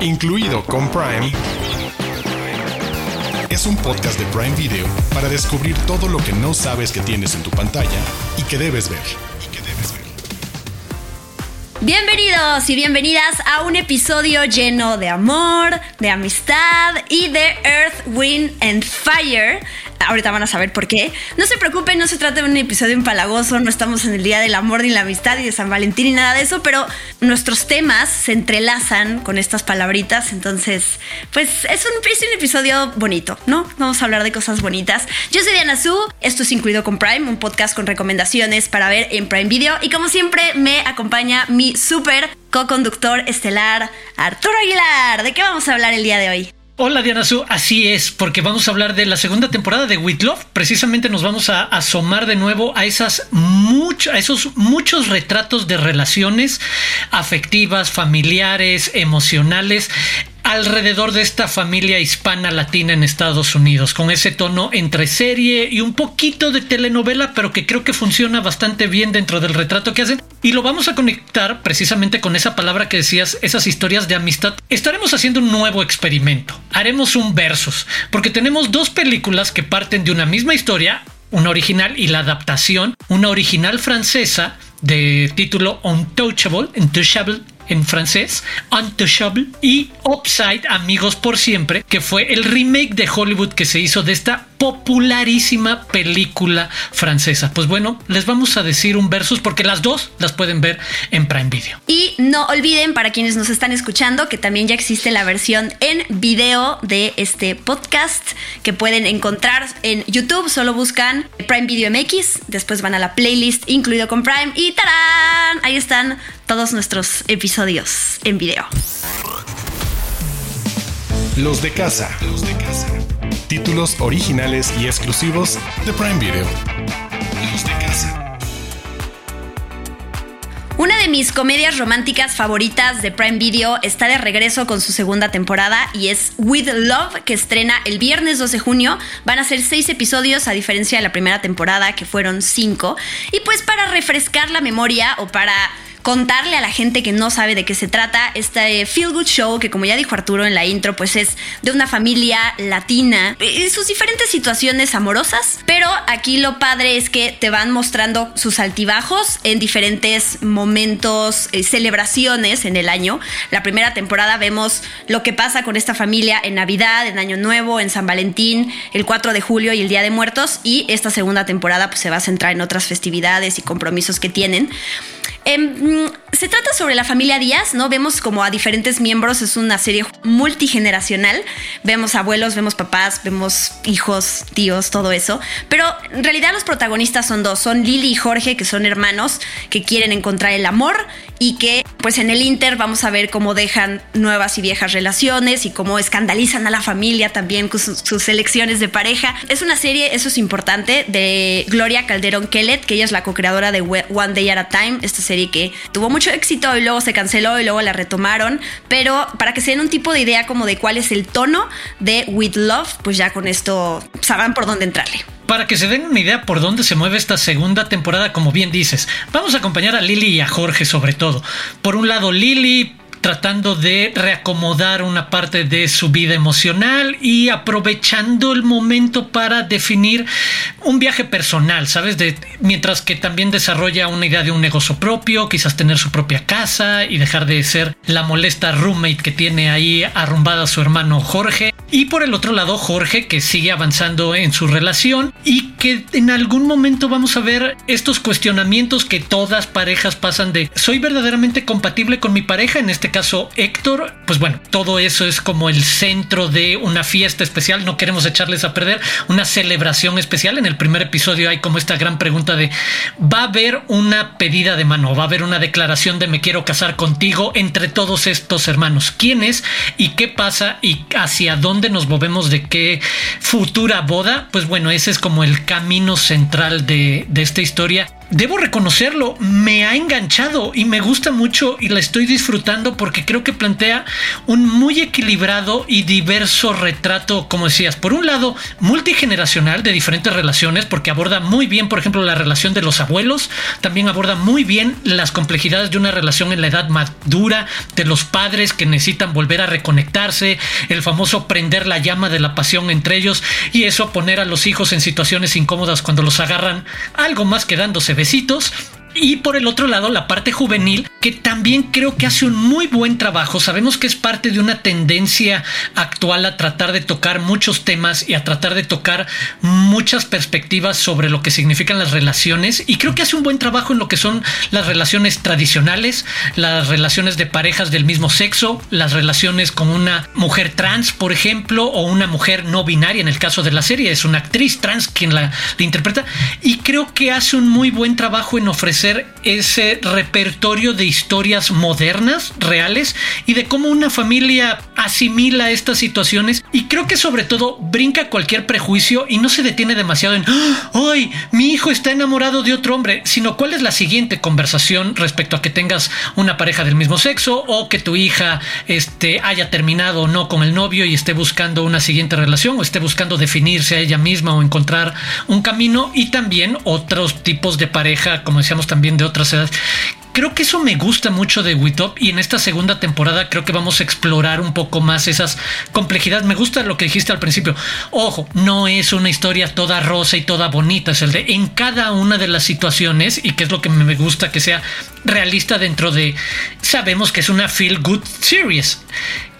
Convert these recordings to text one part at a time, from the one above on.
incluido con Prime, es un podcast de Prime Video para descubrir todo lo que no sabes que tienes en tu pantalla y que debes ver. Bienvenidos y bienvenidas a un episodio lleno de amor, de amistad y de Earth, Wind and Fire. Ahorita van a saber por qué. No se preocupen, no se trata de un episodio empalagoso, no estamos en el Día del Amor ni la Amistad y de San Valentín ni nada de eso, pero nuestros temas se entrelazan con estas palabritas, entonces, pues es un, episodio bonito, ¿no? Vamos a hablar de cosas bonitas. Yo soy Diana Su, esto es incluido con Prime, un podcast con recomendaciones para ver en Prime Video y como siempre me acompaña mi súper co-conductor estelar, Arturo Aguilar. ¿De qué vamos a hablar el día de hoy? Hola Diana Su, así es, porque vamos a hablar de la segunda temporada de With Love. Precisamente nos vamos a asomar de nuevo a esas a esos muchos retratos de relaciones afectivas, familiares, emocionales alrededor de esta familia hispana latina en Estados Unidos, con ese tono entre serie y un poquito de telenovela, pero que creo que funciona bastante bien dentro del retrato que hacen. Y lo vamos a conectar precisamente con esa palabra que decías, esas historias de amistad. Estaremos haciendo un nuevo experimento. Haremos un versus, porque tenemos dos películas que parten de una misma historia, una original y la adaptación, una original francesa de título Untouchable, Untouchable en francés, Untouchable, y Upside, Amigos por Siempre, que fue el remake de Hollywood que se hizo de esta popularísima película francesa. Pues bueno, les vamos a decir un versus porque las dos las pueden ver en Prime Video. Y no olviden, para quienes nos están escuchando, que también ya existe la versión en video de este podcast que pueden encontrar en YouTube. Solo buscan Prime Video MX, después van a la playlist incluido con Prime y ¡tarán! Ahí están todos nuestros episodios en video. Los de casa. Los de casa. Títulos originales y exclusivos de Prime Video. De casa. Una de mis comedias románticas favoritas de Prime Video está de regreso con su segunda temporada y es With Love, que estrena el viernes 12 de junio. Van a ser seis episodios, a diferencia de la primera temporada, que fueron cinco. Y pues para refrescar la memoria o para contarle a la gente que no sabe de qué se trata este Feel Good Show, que como ya dijo Arturo en la intro, pues es de una familia latina y sus diferentes situaciones amorosas. Pero aquí lo padre es que te van mostrando sus altibajos en diferentes momentos, eh, celebraciones en el año. La primera temporada vemos lo que pasa con esta familia en Navidad, en Año Nuevo, en San Valentín, el 4 de julio y el Día de Muertos. Y esta segunda temporada pues se va a centrar en otras festividades y compromisos que tienen. Em, se trata sobre la familia Díaz, ¿no? Vemos como a diferentes miembros, es una serie multigeneracional. Vemos abuelos, vemos papás, vemos hijos, tíos, todo eso. Pero en realidad los protagonistas son dos, son Lili y Jorge, que son hermanos que quieren encontrar el amor y que pues en el Inter vamos a ver cómo dejan nuevas y viejas relaciones y cómo escandalizan a la familia también con sus, elecciones de pareja. Es una serie, eso es importante, de Gloria Calderón Kellet, que ella es la co-creadora de One Day at a Time, esta serie que tuvo mucho éxito y luego se canceló y luego la retomaron, pero para que se den un tipo de idea como de cuál es el tono de With Love, pues ya con esto sabrán por dónde entrarle para que se den una idea por dónde se mueve esta segunda temporada, como bien dices, vamos a acompañar a Lily y a Jorge sobre todo. Por un lado, Lily tratando de reacomodar una parte de su vida emocional y aprovechando el momento para definir un viaje personal, ¿sabes? De, mientras que también desarrolla una idea de un negocio propio, quizás tener su propia casa y dejar de ser la molesta roommate que tiene ahí arrumbada su hermano Jorge. Y por el otro lado, Jorge, que sigue avanzando en su relación y que en algún momento vamos a ver estos cuestionamientos que todas parejas pasan de ¿soy verdaderamente compatible con mi pareja? En este caso, Héctor. Pues bueno, todo eso es como el centro de una fiesta especial. No queremos echarles a perder una celebración especial. En el primer episodio hay como esta gran pregunta de ¿va a haber una pedida de mano? ¿Va a haber una declaración de me quiero casar contigo entre todos estos hermanos? ¿Quién es y qué pasa y hacia dónde? nos movemos, de qué futura boda, pues bueno, ese es como el camino central de, de esta historia debo reconocerlo, me ha enganchado y me gusta mucho y la estoy disfrutando porque creo que plantea un muy equilibrado y diverso retrato, como decías, por un lado, multigeneracional de diferentes relaciones, porque aborda muy bien, por ejemplo, la relación de los abuelos, también aborda muy bien las complejidades de una relación en la edad madura, de los padres que necesitan volver a reconectarse, el famoso prender la llama de la pasión entre ellos y eso poner a los hijos en situaciones incómodas cuando los agarran algo más que dándose besitos y por el otro lado, la parte juvenil, que también creo que hace un muy buen trabajo. Sabemos que es parte de una tendencia actual a tratar de tocar muchos temas y a tratar de tocar muchas perspectivas sobre lo que significan las relaciones. Y creo que hace un buen trabajo en lo que son las relaciones tradicionales, las relaciones de parejas del mismo sexo, las relaciones con una mujer trans, por ejemplo, o una mujer no binaria. En el caso de la serie, es una actriz trans quien la, interpreta. Y creo que hace un muy buen trabajo en ofrecer ese repertorio de historias modernas, reales, y de cómo una familia asimila estas situaciones. Y creo que sobre todo brinca cualquier prejuicio y no se detiene demasiado en, ¡ay! Mi hijo está enamorado de otro hombre, sino cuál es la siguiente conversación respecto a que tengas una pareja del mismo sexo o que tu hija este, haya terminado o no con el novio y esté buscando una siguiente relación o esté buscando definirse a ella misma o encontrar un camino y también otros tipos de pareja, como decíamos también de otras edades. Creo que eso me gusta mucho de Witop y en esta segunda temporada creo que vamos a explorar un poco más esas complejidades. Me gusta lo que dijiste al principio. Ojo, no es una historia toda rosa y toda bonita, es el de en cada una de las situaciones y que es lo que me gusta que sea realista dentro de sabemos que es una feel good series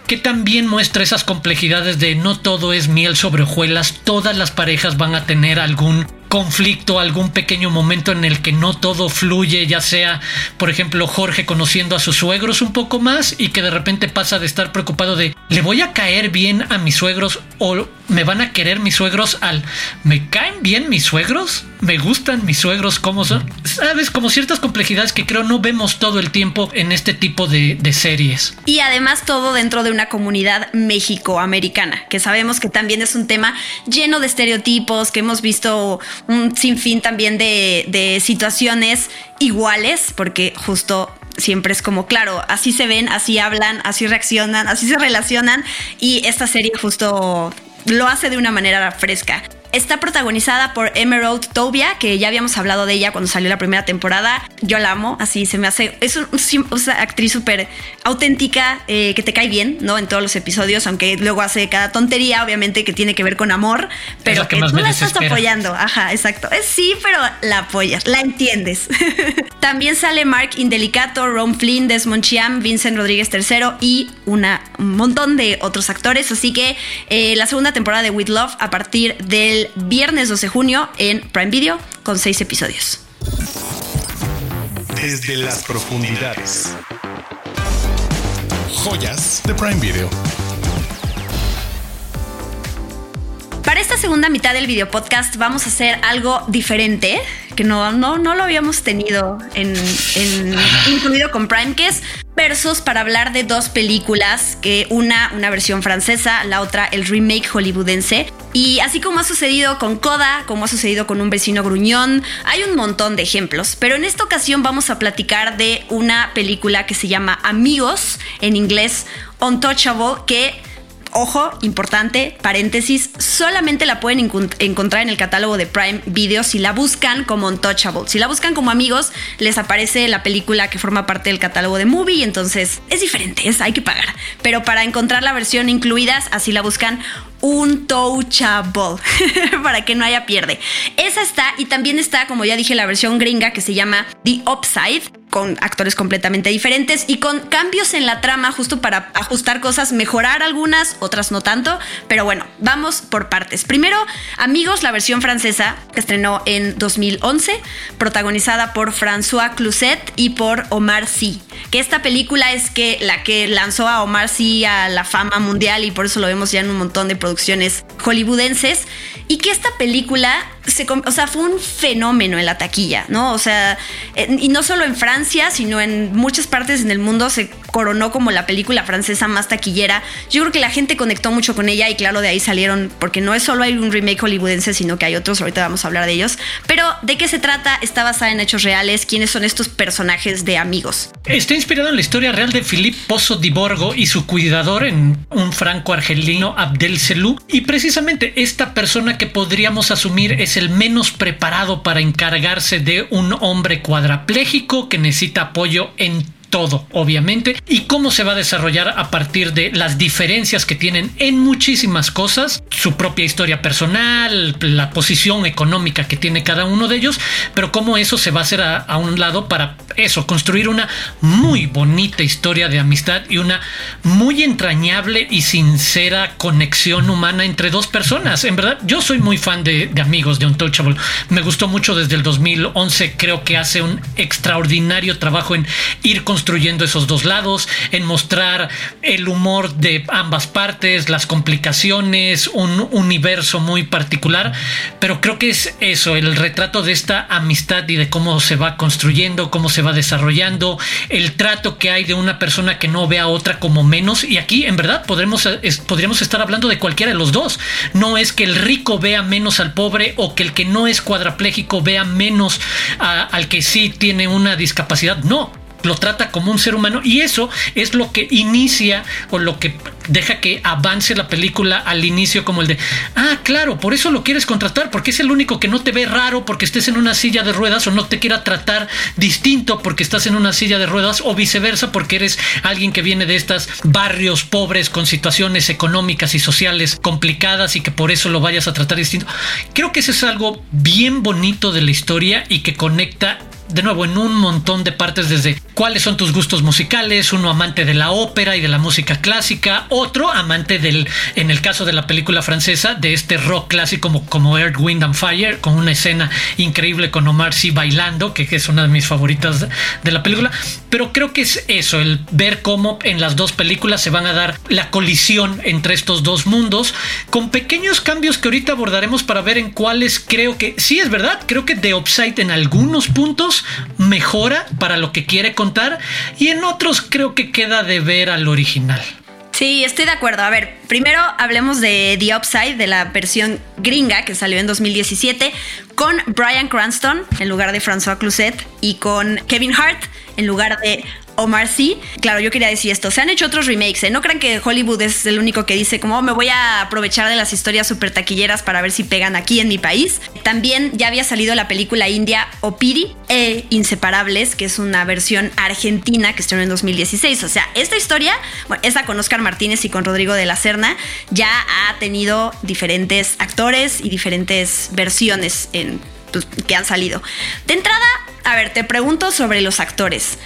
que también muestra esas complejidades de no todo es miel sobre hojuelas, todas las parejas van a tener algún conflicto, algún pequeño momento en el que no todo fluye, ya sea, por ejemplo, Jorge conociendo a sus suegros un poco más y que de repente pasa de estar preocupado de, ¿le voy a caer bien a mis suegros o me van a querer mis suegros al, ¿me caen bien mis suegros? ¿Me gustan mis suegros? ¿Cómo son? ¿Sabes? Como ciertas complejidades que creo no vemos todo el tiempo en este tipo de, series. Y además todo dentro de una comunidad mexicoamericana, que sabemos que también es un tema lleno de estereotipos, que hemos visto un sinfín también de situaciones iguales, porque justo siempre es como, claro, así se ven, así hablan, así reaccionan, así se relacionan y esta serie justo lo hace de una manera fresca. Está protagonizada por Emerald Tobia, que ya habíamos hablado de ella cuando salió la primera temporada. Yo la amo, así se me hace. Es una actriz súper auténtica, eh, que te cae bien, ¿no? En todos los episodios, aunque luego hace cada tontería, obviamente, que tiene que ver con amor, pero que, tú la estás apoyando. Ajá, exacto. Es, sí, pero la apoyas, la entiendes. También sale Mark Indelicato, Ron Flynn, Desmond Chiam, Vincent Rodríguez III y una, un montón de otros actores. Así que eh, la segunda temporada de With Love a partir del viernes 12 de junio en Prime Video con seis episodios. Desde las profundidades. Joyas de Prime Video. Para esta segunda mitad del video podcast vamos a hacer algo diferente que no, no, no lo habíamos tenido en, incluido con Prime, que es versus para hablar de dos películas, que una, una versión francesa, la otra el remake hollywoodense. Y así como ha sucedido con Coda, como ha sucedido con un vecino gruñón, hay un montón de ejemplos. Pero en esta ocasión vamos a platicar de una película que se llama Amigos, en inglés Untouchable, que ojo, importante, paréntesis, solamente la pueden encontrar en el catálogo de Prime Video si la buscan como Untouchable. Si la buscan como amigos, les aparece la película que forma parte del catálogo de Movie, entonces es diferente, es, hay que pagar. Pero para encontrar la versión incluidas, así la buscan Untouchable, para que no haya pierde. Esa está y también está, como ya dije, la versión gringa que se llama The Upside, con actores completamente diferentes y con cambios en la trama justo para ajustar cosas, mejorar algunas, otras no tanto, pero bueno, vamos por partes. Primero, Amigos, la versión francesa que estrenó en 2011, protagonizada por François Cluzet y por Omar Sy, que esta película es que la que lanzó a Omar Sy a la fama mundial y por eso lo vemos ya en un montón de producciones hollywoodenses. Y que esta película se, o sea, fue un fenómeno en la taquilla, ¿no? O sea, y no solo en Francia, sino en muchas partes en el mundo se coronó como la película francesa más taquillera. Yo creo que la gente conectó mucho con ella y claro, de ahí salieron, porque no es solo hay un remake hollywoodense, sino que hay otros, ahorita vamos a hablar de ellos. Pero, ¿de qué se trata? Está basada en hechos reales. ¿Quiénes son estos personajes de amigos? Está inspirado en la historia real de Philippe Pozo di Borgo y su cuidador en un franco argelino Abdel Selou. Y precisamente esta persona que podríamos asumir es el menos preparado para encargarse de un hombre cuadrapléjico que necesita apoyo en todo, obviamente, y cómo se va a desarrollar a partir de las diferencias que tienen en muchísimas cosas, su propia historia personal, la posición económica que tiene cada uno de ellos, pero cómo eso se va a hacer a, un lado para eso, construir una muy bonita historia de amistad y una muy entrañable y sincera conexión humana entre dos personas. En verdad, yo soy muy fan de, amigos de Untouchable. Me gustó mucho desde el 2011, creo que hace un extraordinario trabajo en ir con construyendo esos dos lados, en mostrar el humor de ambas partes, las complicaciones, un universo muy particular, pero creo que es eso, el retrato de esta amistad y de cómo se va construyendo, cómo se va desarrollando, el trato que hay de una persona que no ve a otra como menos, y aquí en verdad podríamos estar hablando de cualquiera de los dos, no es que el rico vea menos al pobre o que el que no es cuadrapléjico vea menos al que sí tiene una discapacidad, no, lo trata como un ser humano y eso es lo que inicia o lo que deja que avance la película al inicio como el de, ah, claro, por eso lo quieres contratar, porque es el único que no te ve raro porque estés en una silla de ruedas o no te quiera tratar distinto porque estás en una silla de ruedas o viceversa porque eres alguien que viene de estos barrios pobres con situaciones económicas y sociales complicadas y que por eso lo vayas a tratar distinto. Creo que eso es algo bien bonito de la historia y que conecta de nuevo en un montón de partes desde cuáles son tus gustos musicales, uno amante de la ópera y de la música clásica, otro amante del, en el caso de la película francesa, de este rock clásico como, como Earth, Wind and Fire, con una escena increíble con Omar Sy bailando, que, es una de mis favoritas de la película, pero creo que es eso, el ver cómo en las dos películas se van a dar la colisión entre estos dos mundos, con pequeños cambios que ahorita abordaremos para ver en cuáles creo que, sí es verdad, creo que The Upside en algunos puntos mejora para lo que quiere y en otros creo que queda de ver al original. Sí, estoy de acuerdo. A ver, primero hablemos de The Upside, de la versión gringa que salió en 2017, con Brian Cranston en lugar de François Cluzet y con Kevin Hart en lugar de Omar Sy. Claro, yo quería decir esto. Se han hecho otros remakes. ¿eh? No crean que Hollywood es el único que dice como oh, me voy a aprovechar de las historias súper taquilleras para ver si pegan aquí en mi país. También ya había salido la película india Opiri e Inseparables, que es una versión argentina que estrenó en 2016. O sea, esta historia, bueno, esa con Oscar Martínez y con Rodrigo de la Serna, ya ha tenido diferentes actores y diferentes versiones pues, que han salido. De entrada, a ver, te pregunto sobre los actores.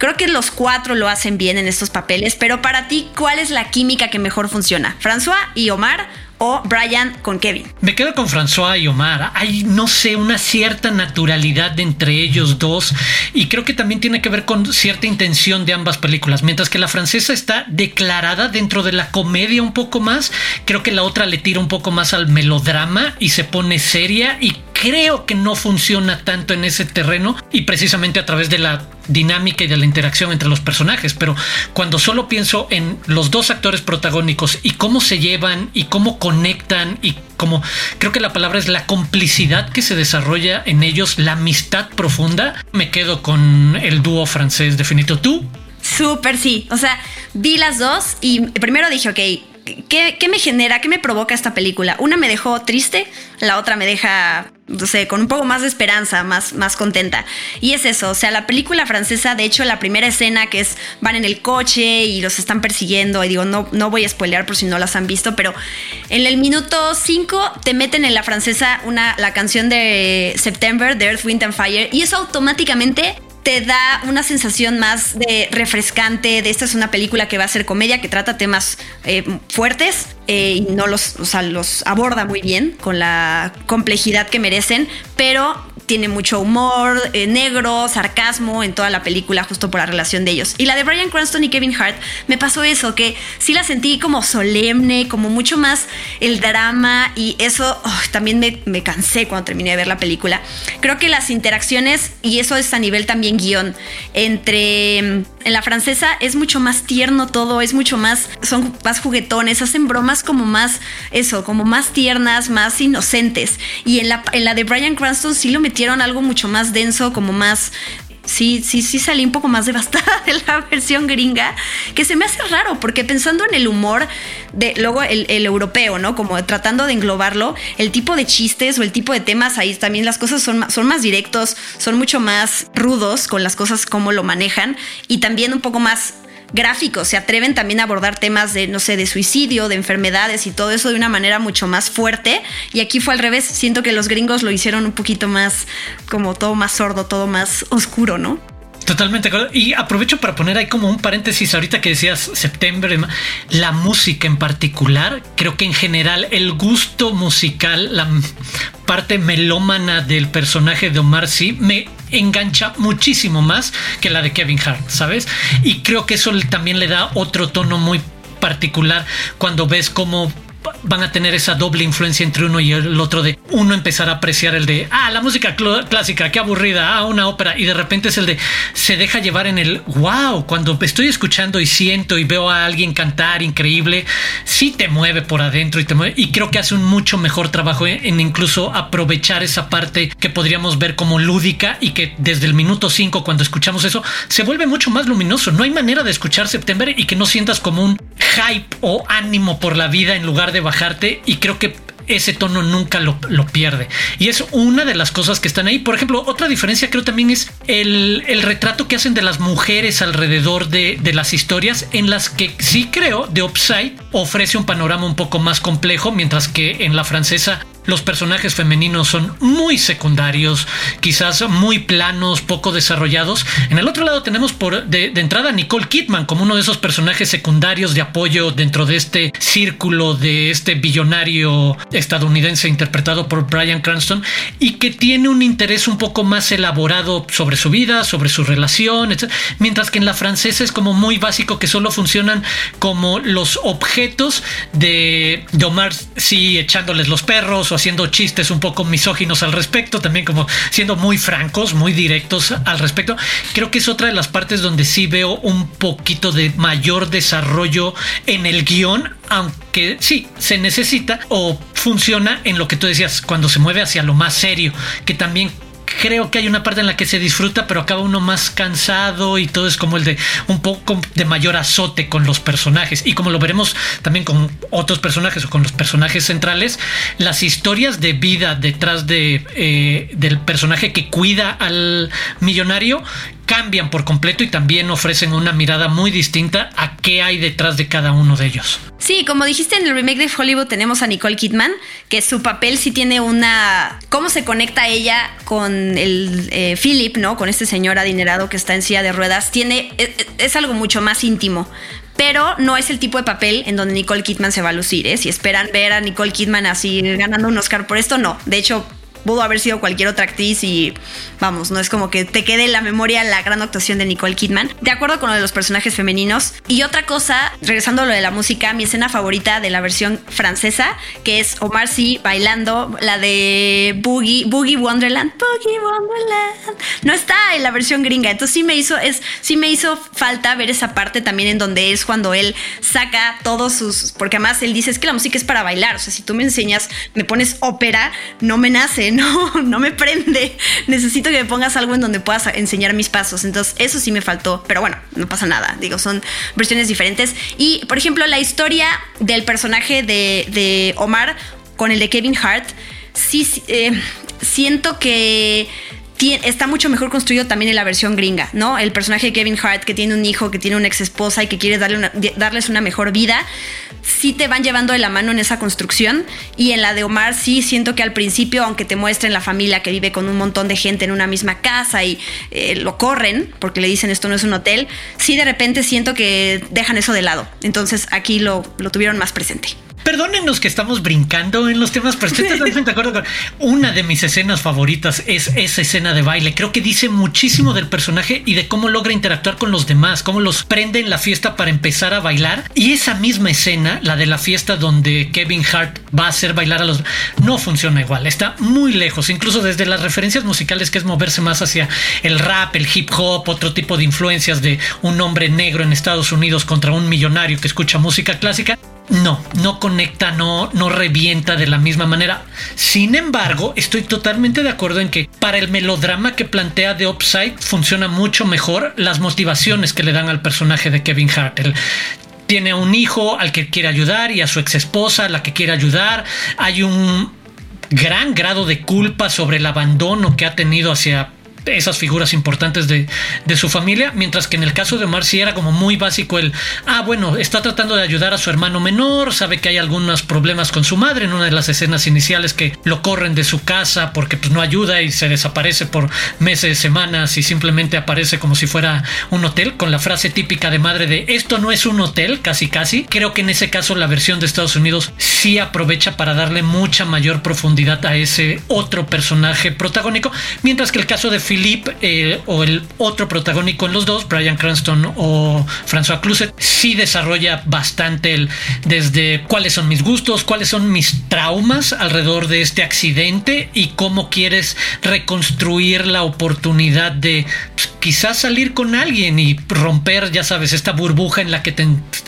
Creo que los cuatro lo hacen bien en estos papeles, pero para ti, ¿cuál es la química que mejor funciona? ¿François y Omar o Brian con Kevin? Me quedo con François y Omar. Hay, no sé, una cierta naturalidad entre ellos dos y creo que también tiene que ver con cierta intención de ambas películas. Mientras que la francesa está declarada dentro de la comedia un poco más, creo que la otra le tira un poco más al melodrama y se pone seria y creo que no funciona tanto en ese terreno y precisamente a través de la dinámica y de la interacción entre los personajes, pero cuando solo pienso en los dos actores protagónicos y cómo se llevan y cómo conectan y cómo creo que la palabra es la complicidad que se desarrolla en ellos, la amistad profunda, me quedo con el dúo francés definito. ¿Tú? Súper sí, o sea, vi las dos y primero dije, ok, ¿Qué, me genera, qué me provoca esta película? Una me dejó triste, la otra me deja, no sé, con un poco más de esperanza, más, más contenta. Y es eso, o sea, la película francesa, de hecho, la primera escena que es, van en el coche y los están persiguiendo, y digo, no, no voy a spoilear por si no las han visto, pero en el minuto 5 te meten en la francesa una, la canción de September, de Earth, Wind and Fire, y eso automáticamente te da una sensación más de refrescante, de esta es una película que va a ser comedia, que trata temas eh, fuertes. Eh, y no los, o sea, los aborda muy bien con la complejidad que merecen, pero tiene mucho humor eh, negro, sarcasmo en toda la película justo por la relación de ellos. Y la de Brian Cranston y Kevin Hart me pasó eso, que sí la sentí como solemne, como mucho más el drama y eso también me, me, cansé cuando terminé de ver la película. Creo que las interacciones, y eso es a nivel también guion, entre mm, en la francesa es mucho más tierno todo, es mucho más, son más juguetones, hacen bromas como más, eso, como más tiernas, más inocentes. Y en la, en la de Brian Cranston sí lo metí algo mucho más denso, como más sí, sí, sí salí un poco más devastada de la versión gringa, que se me hace raro, porque pensando en el humor de luego el, europeo, ¿no? Como tratando de englobarlo, el tipo de chistes o el tipo de temas ahí también las cosas son, son más directos, son mucho más rudos con las cosas, como lo manejan, y también un poco más gráficos, se atreven también a abordar temas de, no sé, de suicidio, de enfermedades y todo eso de una manera mucho más fuerte. Y aquí fue al revés, siento que los gringos lo hicieron un poquito más, como todo más sordo, todo más oscuro, ¿no? Totalmente. Y aprovecho para poner ahí como un paréntesis ahorita que decías septiembre, la música en particular, creo que en general el gusto musical, la parte melómana del personaje de Omar sí me engancha muchísimo más que la de Kevin Hart, ¿sabes? Y creo que eso también le da otro tono muy particular cuando ves cómo van a tener esa doble influencia entre uno y el otro de uno empezar a apreciar el de ah la música clásica qué aburrida ah una ópera y de repente es el de se deja llevar en el wow cuando estoy escuchando y siento y veo a alguien cantar increíble sí te mueve por adentro y te mueve y creo que hace un mucho mejor trabajo en, incluso aprovechar esa parte que podríamos ver como lúdica y que desde el minuto 5 cuando escuchamos eso se vuelve mucho más luminoso. No hay manera de escuchar September y que no sientas como un hype o ánimo por la vida en lugar de bajarte y creo que ese tono nunca lo, pierde. Y es una de las cosas que están ahí. Por ejemplo, otra diferencia creo también es el, retrato que hacen de las mujeres alrededor de, de, las historias, en las que sí creo The Upside ofrece un panorama un poco más complejo, mientras que en la francesa los personajes femeninos son muy secundarios, quizás muy planos, poco desarrollados. En el otro lado tenemos por de, entrada Nicole Kidman como uno de esos personajes secundarios de apoyo dentro de este círculo de este billonario estadounidense interpretado por Brian Cranston y que tiene un interés un poco más elaborado sobre su vida, sobre su relación, etc. Mientras que en la francesa es como muy básico que solo funcionan como los objetos de, de Omar, sí, echándoles los perros haciendo chistes un poco misóginos al respecto, también como siendo muy francos, muy directos al respecto. Creo que es otra de las partes donde sí veo un poquito de mayor desarrollo en el guion, aunque sí, se necesita o funciona en lo que tú decías, cuando se mueve hacia lo más serio, que también creo que hay una parte en la que se disfruta, pero acaba uno más cansado y todo es como el de un poco de mayor azote con los personajes. Y como lo veremos también con otros personajes o con los personajes centrales, las historias de vida detrás de, eh, del personaje que cuida al millonario cambian por completo y también ofrecen una mirada muy distinta a qué hay detrás de cada uno de ellos. Sí, como dijiste en el remake de Hollywood tenemos a Nicole Kidman, que su papel sí tiene una... cómo se conecta ella con el eh, Philip, ¿no? Con este señor adinerado que está en silla de ruedas, tiene... es, es algo mucho más íntimo pero no es el tipo de papel en donde Nicole Kidman se va a lucir. ¿eh? Si esperan ver a Nicole Kidman así ganando un Oscar por esto, no. De hecho, pudo haber sido cualquier otra actriz y vamos, no es como que te quede en la memoria la gran actuación de Nicole Kidman. De acuerdo con lo de los personajes femeninos. Y otra cosa, regresando a lo de la música, mi escena favorita de la versión francesa, que es Omar Sy bailando la de Boogie, Boogie Wonderland, Boogie Wonderland. No está en la versión gringa, entonces sí me hizo, es, sí me hizo falta ver esa parte también en donde es cuando él saca todos sus, porque además él dice es que la música es para bailar, o sea, si tú me enseñas, me pones ópera, no me nace, no, no me prende. Necesito que me pongas algo en donde puedas enseñar mis pasos. Entonces, eso sí me faltó, pero bueno, no pasa nada. Digo, son versiones diferentes. Y, por ejemplo, la historia del personaje de, Omar con el de Kevin Hart, sí, eh, siento que está mucho mejor construido también en la versión gringa, ¿no? El personaje de Kevin Hart que tiene un hijo, que tiene una ex esposa y que quiere darle darles una mejor vida, sí te van llevando de la mano en esa construcción. Y en la de Omar sí siento que al principio, aunque te muestren la familia que vive con un montón de gente en una misma casa y eh, lo corren porque le dicen esto no es un hotel, sí de repente siento que dejan eso de lado. Entonces aquí lo, lo tuvieron más presente. Perdónennos que estamos brincando en los temas, pero estoy totalmente de acuerdo con una de mis escenas favoritas es esa escena de baile. Creo que dice muchísimo del personaje y de cómo logra interactuar con los demás, cómo los prende en la fiesta para empezar a bailar. Y esa misma escena, la de la fiesta donde Kevin Hart va a hacer bailar a los... no funciona igual, está muy lejos, incluso desde las referencias musicales que es moverse más hacia el rap, el hip hop, otro tipo de influencias de un hombre negro en Estados Unidos contra un millonario que escucha música clásica no, no conecta, no, no revienta de la misma manera. Sin embargo, estoy totalmente de acuerdo en que para el melodrama que plantea The Upside funciona mucho mejor las motivaciones que le dan al personaje de Kevin Hart. tiene un hijo al que quiere ayudar y a su ex esposa a la que quiere ayudar. Hay un gran grado de culpa sobre el abandono que ha tenido hacia esas figuras importantes de, su familia, mientras que en el caso de Omar sí era como muy básico el, ah, bueno, está tratando de ayudar a su hermano menor, sabe que hay algunos problemas con su madre en una de las escenas iniciales que lo corren de su casa porque pues no ayuda y se desaparece por meses, semanas y simplemente aparece como si fuera un hotel con la frase típica de madre de esto no es un hotel, casi casi. Creo que en ese caso la versión de Estados Unidos sí aprovecha para darle mucha mayor profundidad a ese otro personaje protagónico, mientras que el caso de Philip eh, o el otro protagónico en los dos, Brian Cranston o François Cluzet, sí desarrolla bastante el desde cuáles son mis gustos, cuáles son mis traumas alrededor de este accidente y cómo quieres reconstruir la oportunidad de pues, quizás salir con alguien y romper, ya sabes, esta burbuja en la que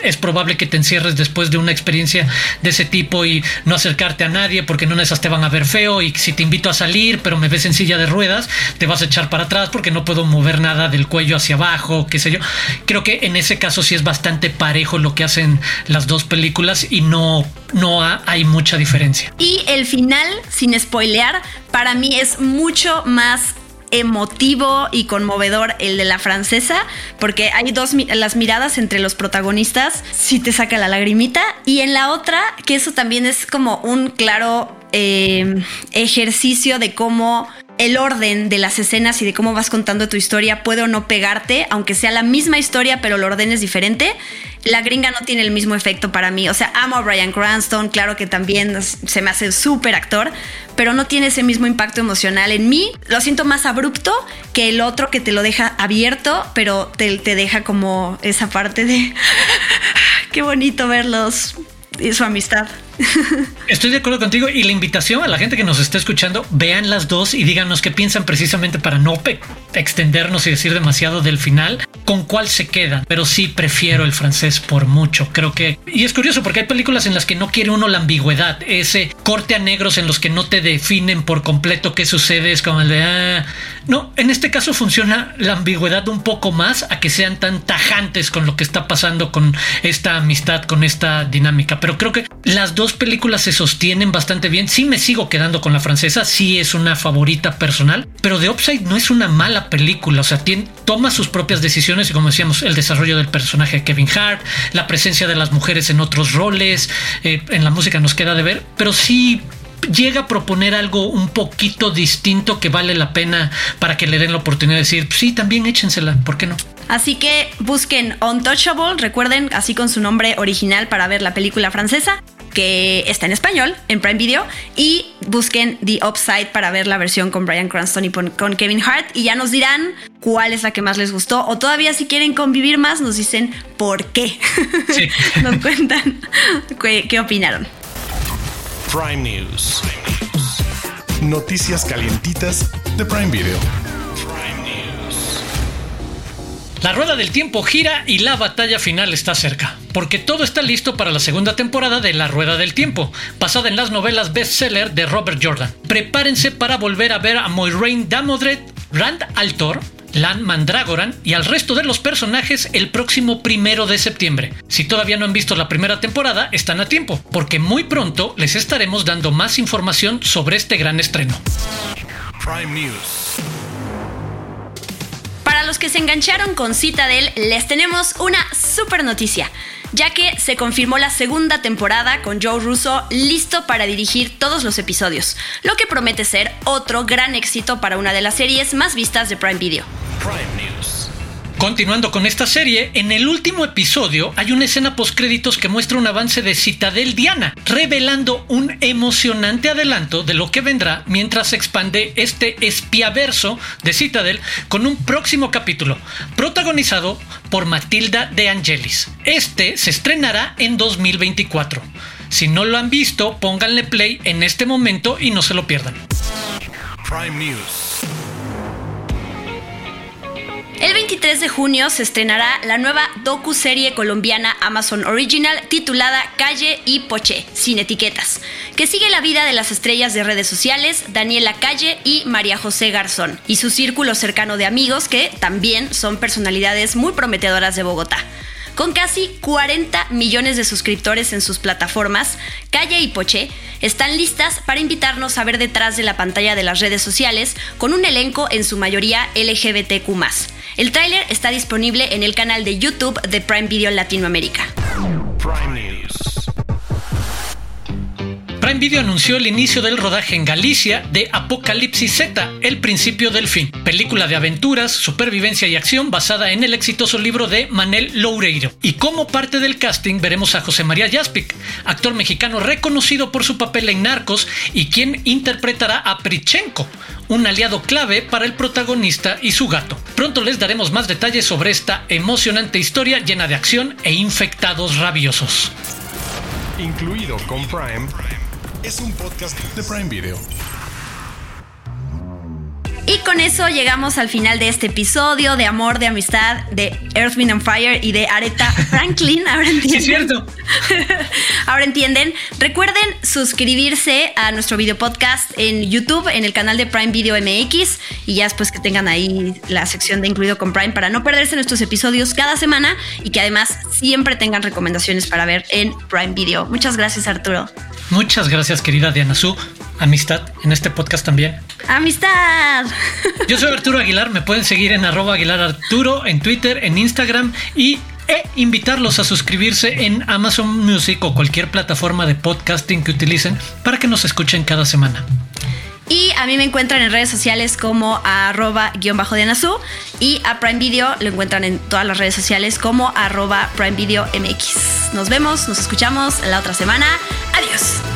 es probable que te encierres después de una experiencia de ese tipo y no acercarte a nadie porque no esas te van a ver feo y si te invito a salir pero me ves en silla de ruedas, te vas a echar para atrás porque no puedo mover nada del cuello hacia abajo, qué sé yo. Creo que en ese caso sí es bastante parejo lo que hacen las dos películas y no, no hay mucha diferencia. Y el final, sin spoilear, para mí es mucho más emotivo y conmovedor el de la francesa, porque hay dos, las miradas entre los protagonistas, sí te saca la lagrimita, y en la otra, que eso también es como un claro eh, ejercicio de cómo el orden de las escenas y de cómo vas contando tu historia puede o no pegarte, aunque sea la misma historia, pero el orden es diferente. La gringa no tiene el mismo efecto para mí. O sea, amo a Brian Cranston, claro que también se me hace súper actor, pero no tiene ese mismo impacto emocional en mí. Lo siento más abrupto que el otro que te lo deja abierto, pero te, te deja como esa parte de qué bonito verlos y su amistad. Estoy de acuerdo contigo y la invitación a la gente que nos está escuchando, vean las dos y díganos qué piensan precisamente para no extendernos y decir demasiado del final, con cuál se quedan. Pero sí prefiero el francés por mucho. Creo que... Y es curioso porque hay películas en las que no quiere uno la ambigüedad, ese corte a negros en los que no te definen por completo qué sucede, es como el de... Ah". No, en este caso funciona la ambigüedad un poco más a que sean tan tajantes con lo que está pasando con esta amistad, con esta dinámica. Pero creo que las dos películas se sostienen bastante bien. Sí me sigo quedando con la francesa, sí es una favorita personal, pero The Upside no es una mala película, o sea, tiene, toma sus propias decisiones y como decíamos, el desarrollo del personaje de Kevin Hart, la presencia de las mujeres en otros roles, eh, en la música nos queda de ver, pero sí llega a proponer algo un poquito distinto que vale la pena para que le den la oportunidad de decir, sí, también échensela, ¿por qué no? Así que busquen Untouchable, recuerden, así con su nombre original para ver la película francesa que está en español en Prime Video y busquen The Upside para ver la versión con Brian Cranston y con Kevin Hart y ya nos dirán cuál es la que más les gustó o todavía si quieren convivir más nos dicen por qué. nos cuentan qué opinaron. Prime News. Noticias calientitas de Prime Video. La rueda del tiempo gira y la batalla final está cerca, porque todo está listo para la segunda temporada de La Rueda del Tiempo, basada en las novelas bestseller de Robert Jordan. Prepárense para volver a ver a Moiraine Damodred, Rand Altor, Lan Mandragoran y al resto de los personajes el próximo primero de septiembre. Si todavía no han visto la primera temporada, están a tiempo, porque muy pronto les estaremos dando más información sobre este gran estreno. Prime News. Los que se engancharon con Citadel, les tenemos una super noticia ya que se confirmó la segunda temporada con Joe Russo listo para dirigir todos los episodios, lo que promete ser otro gran éxito para una de las series más vistas de Prime Video. Continuando con esta serie, en el último episodio hay una escena postcréditos que muestra un avance de Citadel Diana, revelando un emocionante adelanto de lo que vendrá mientras se expande este espiaverso de Citadel con un próximo capítulo, protagonizado por Matilda de Angelis. Este se estrenará en 2024. Si no lo han visto, pónganle play en este momento y no se lo pierdan. Prime News. El 23 de junio se estrenará la nueva docu-serie colombiana Amazon Original titulada Calle y Poché, sin etiquetas, que sigue la vida de las estrellas de redes sociales Daniela Calle y María José Garzón, y su círculo cercano de amigos que también son personalidades muy prometedoras de Bogotá. Con casi 40 millones de suscriptores en sus plataformas, Calle y Poché están listas para invitarnos a ver detrás de la pantalla de las redes sociales con un elenco en su mayoría LGBTQ. El tráiler está disponible en el canal de YouTube de Prime Video Latinoamérica. Prime Video anunció el inicio del rodaje en Galicia de Apocalipsis Z, El principio del fin, película de aventuras, supervivencia y acción basada en el exitoso libro de Manel Loureiro. Y como parte del casting veremos a José María Jaspic, actor mexicano reconocido por su papel en Narcos y quien interpretará a Prichenko, un aliado clave para el protagonista y su gato. Pronto les daremos más detalles sobre esta emocionante historia llena de acción e infectados rabiosos. Incluido con Prime. Es un podcast de Prime Video. Y con eso llegamos al final de este episodio de amor, de amistad, de Earth, Wind and Fire y de Aretha Franklin. Ahora entienden. Sí, es cierto. Ahora entienden. Recuerden suscribirse a nuestro video podcast en YouTube, en el canal de Prime Video MX. Y ya después que tengan ahí la sección de incluido con Prime para no perderse nuestros episodios cada semana y que además siempre tengan recomendaciones para ver en Prime Video. Muchas gracias, Arturo. Muchas gracias, querida Diana Su. Amistad en este podcast también. ¡Amistad! Yo soy Arturo Aguilar, me pueden seguir en arroba Aguilar Arturo, en Twitter, en Instagram y e invitarlos a suscribirse en Amazon Music o cualquier plataforma de podcasting que utilicen para que nos escuchen cada semana. Y a mí me encuentran en redes sociales como arroba guion bajo de Anazú y a Prime Video lo encuentran en todas las redes sociales como arroba Prime Video MX. Nos vemos, nos escuchamos la otra semana. Adiós.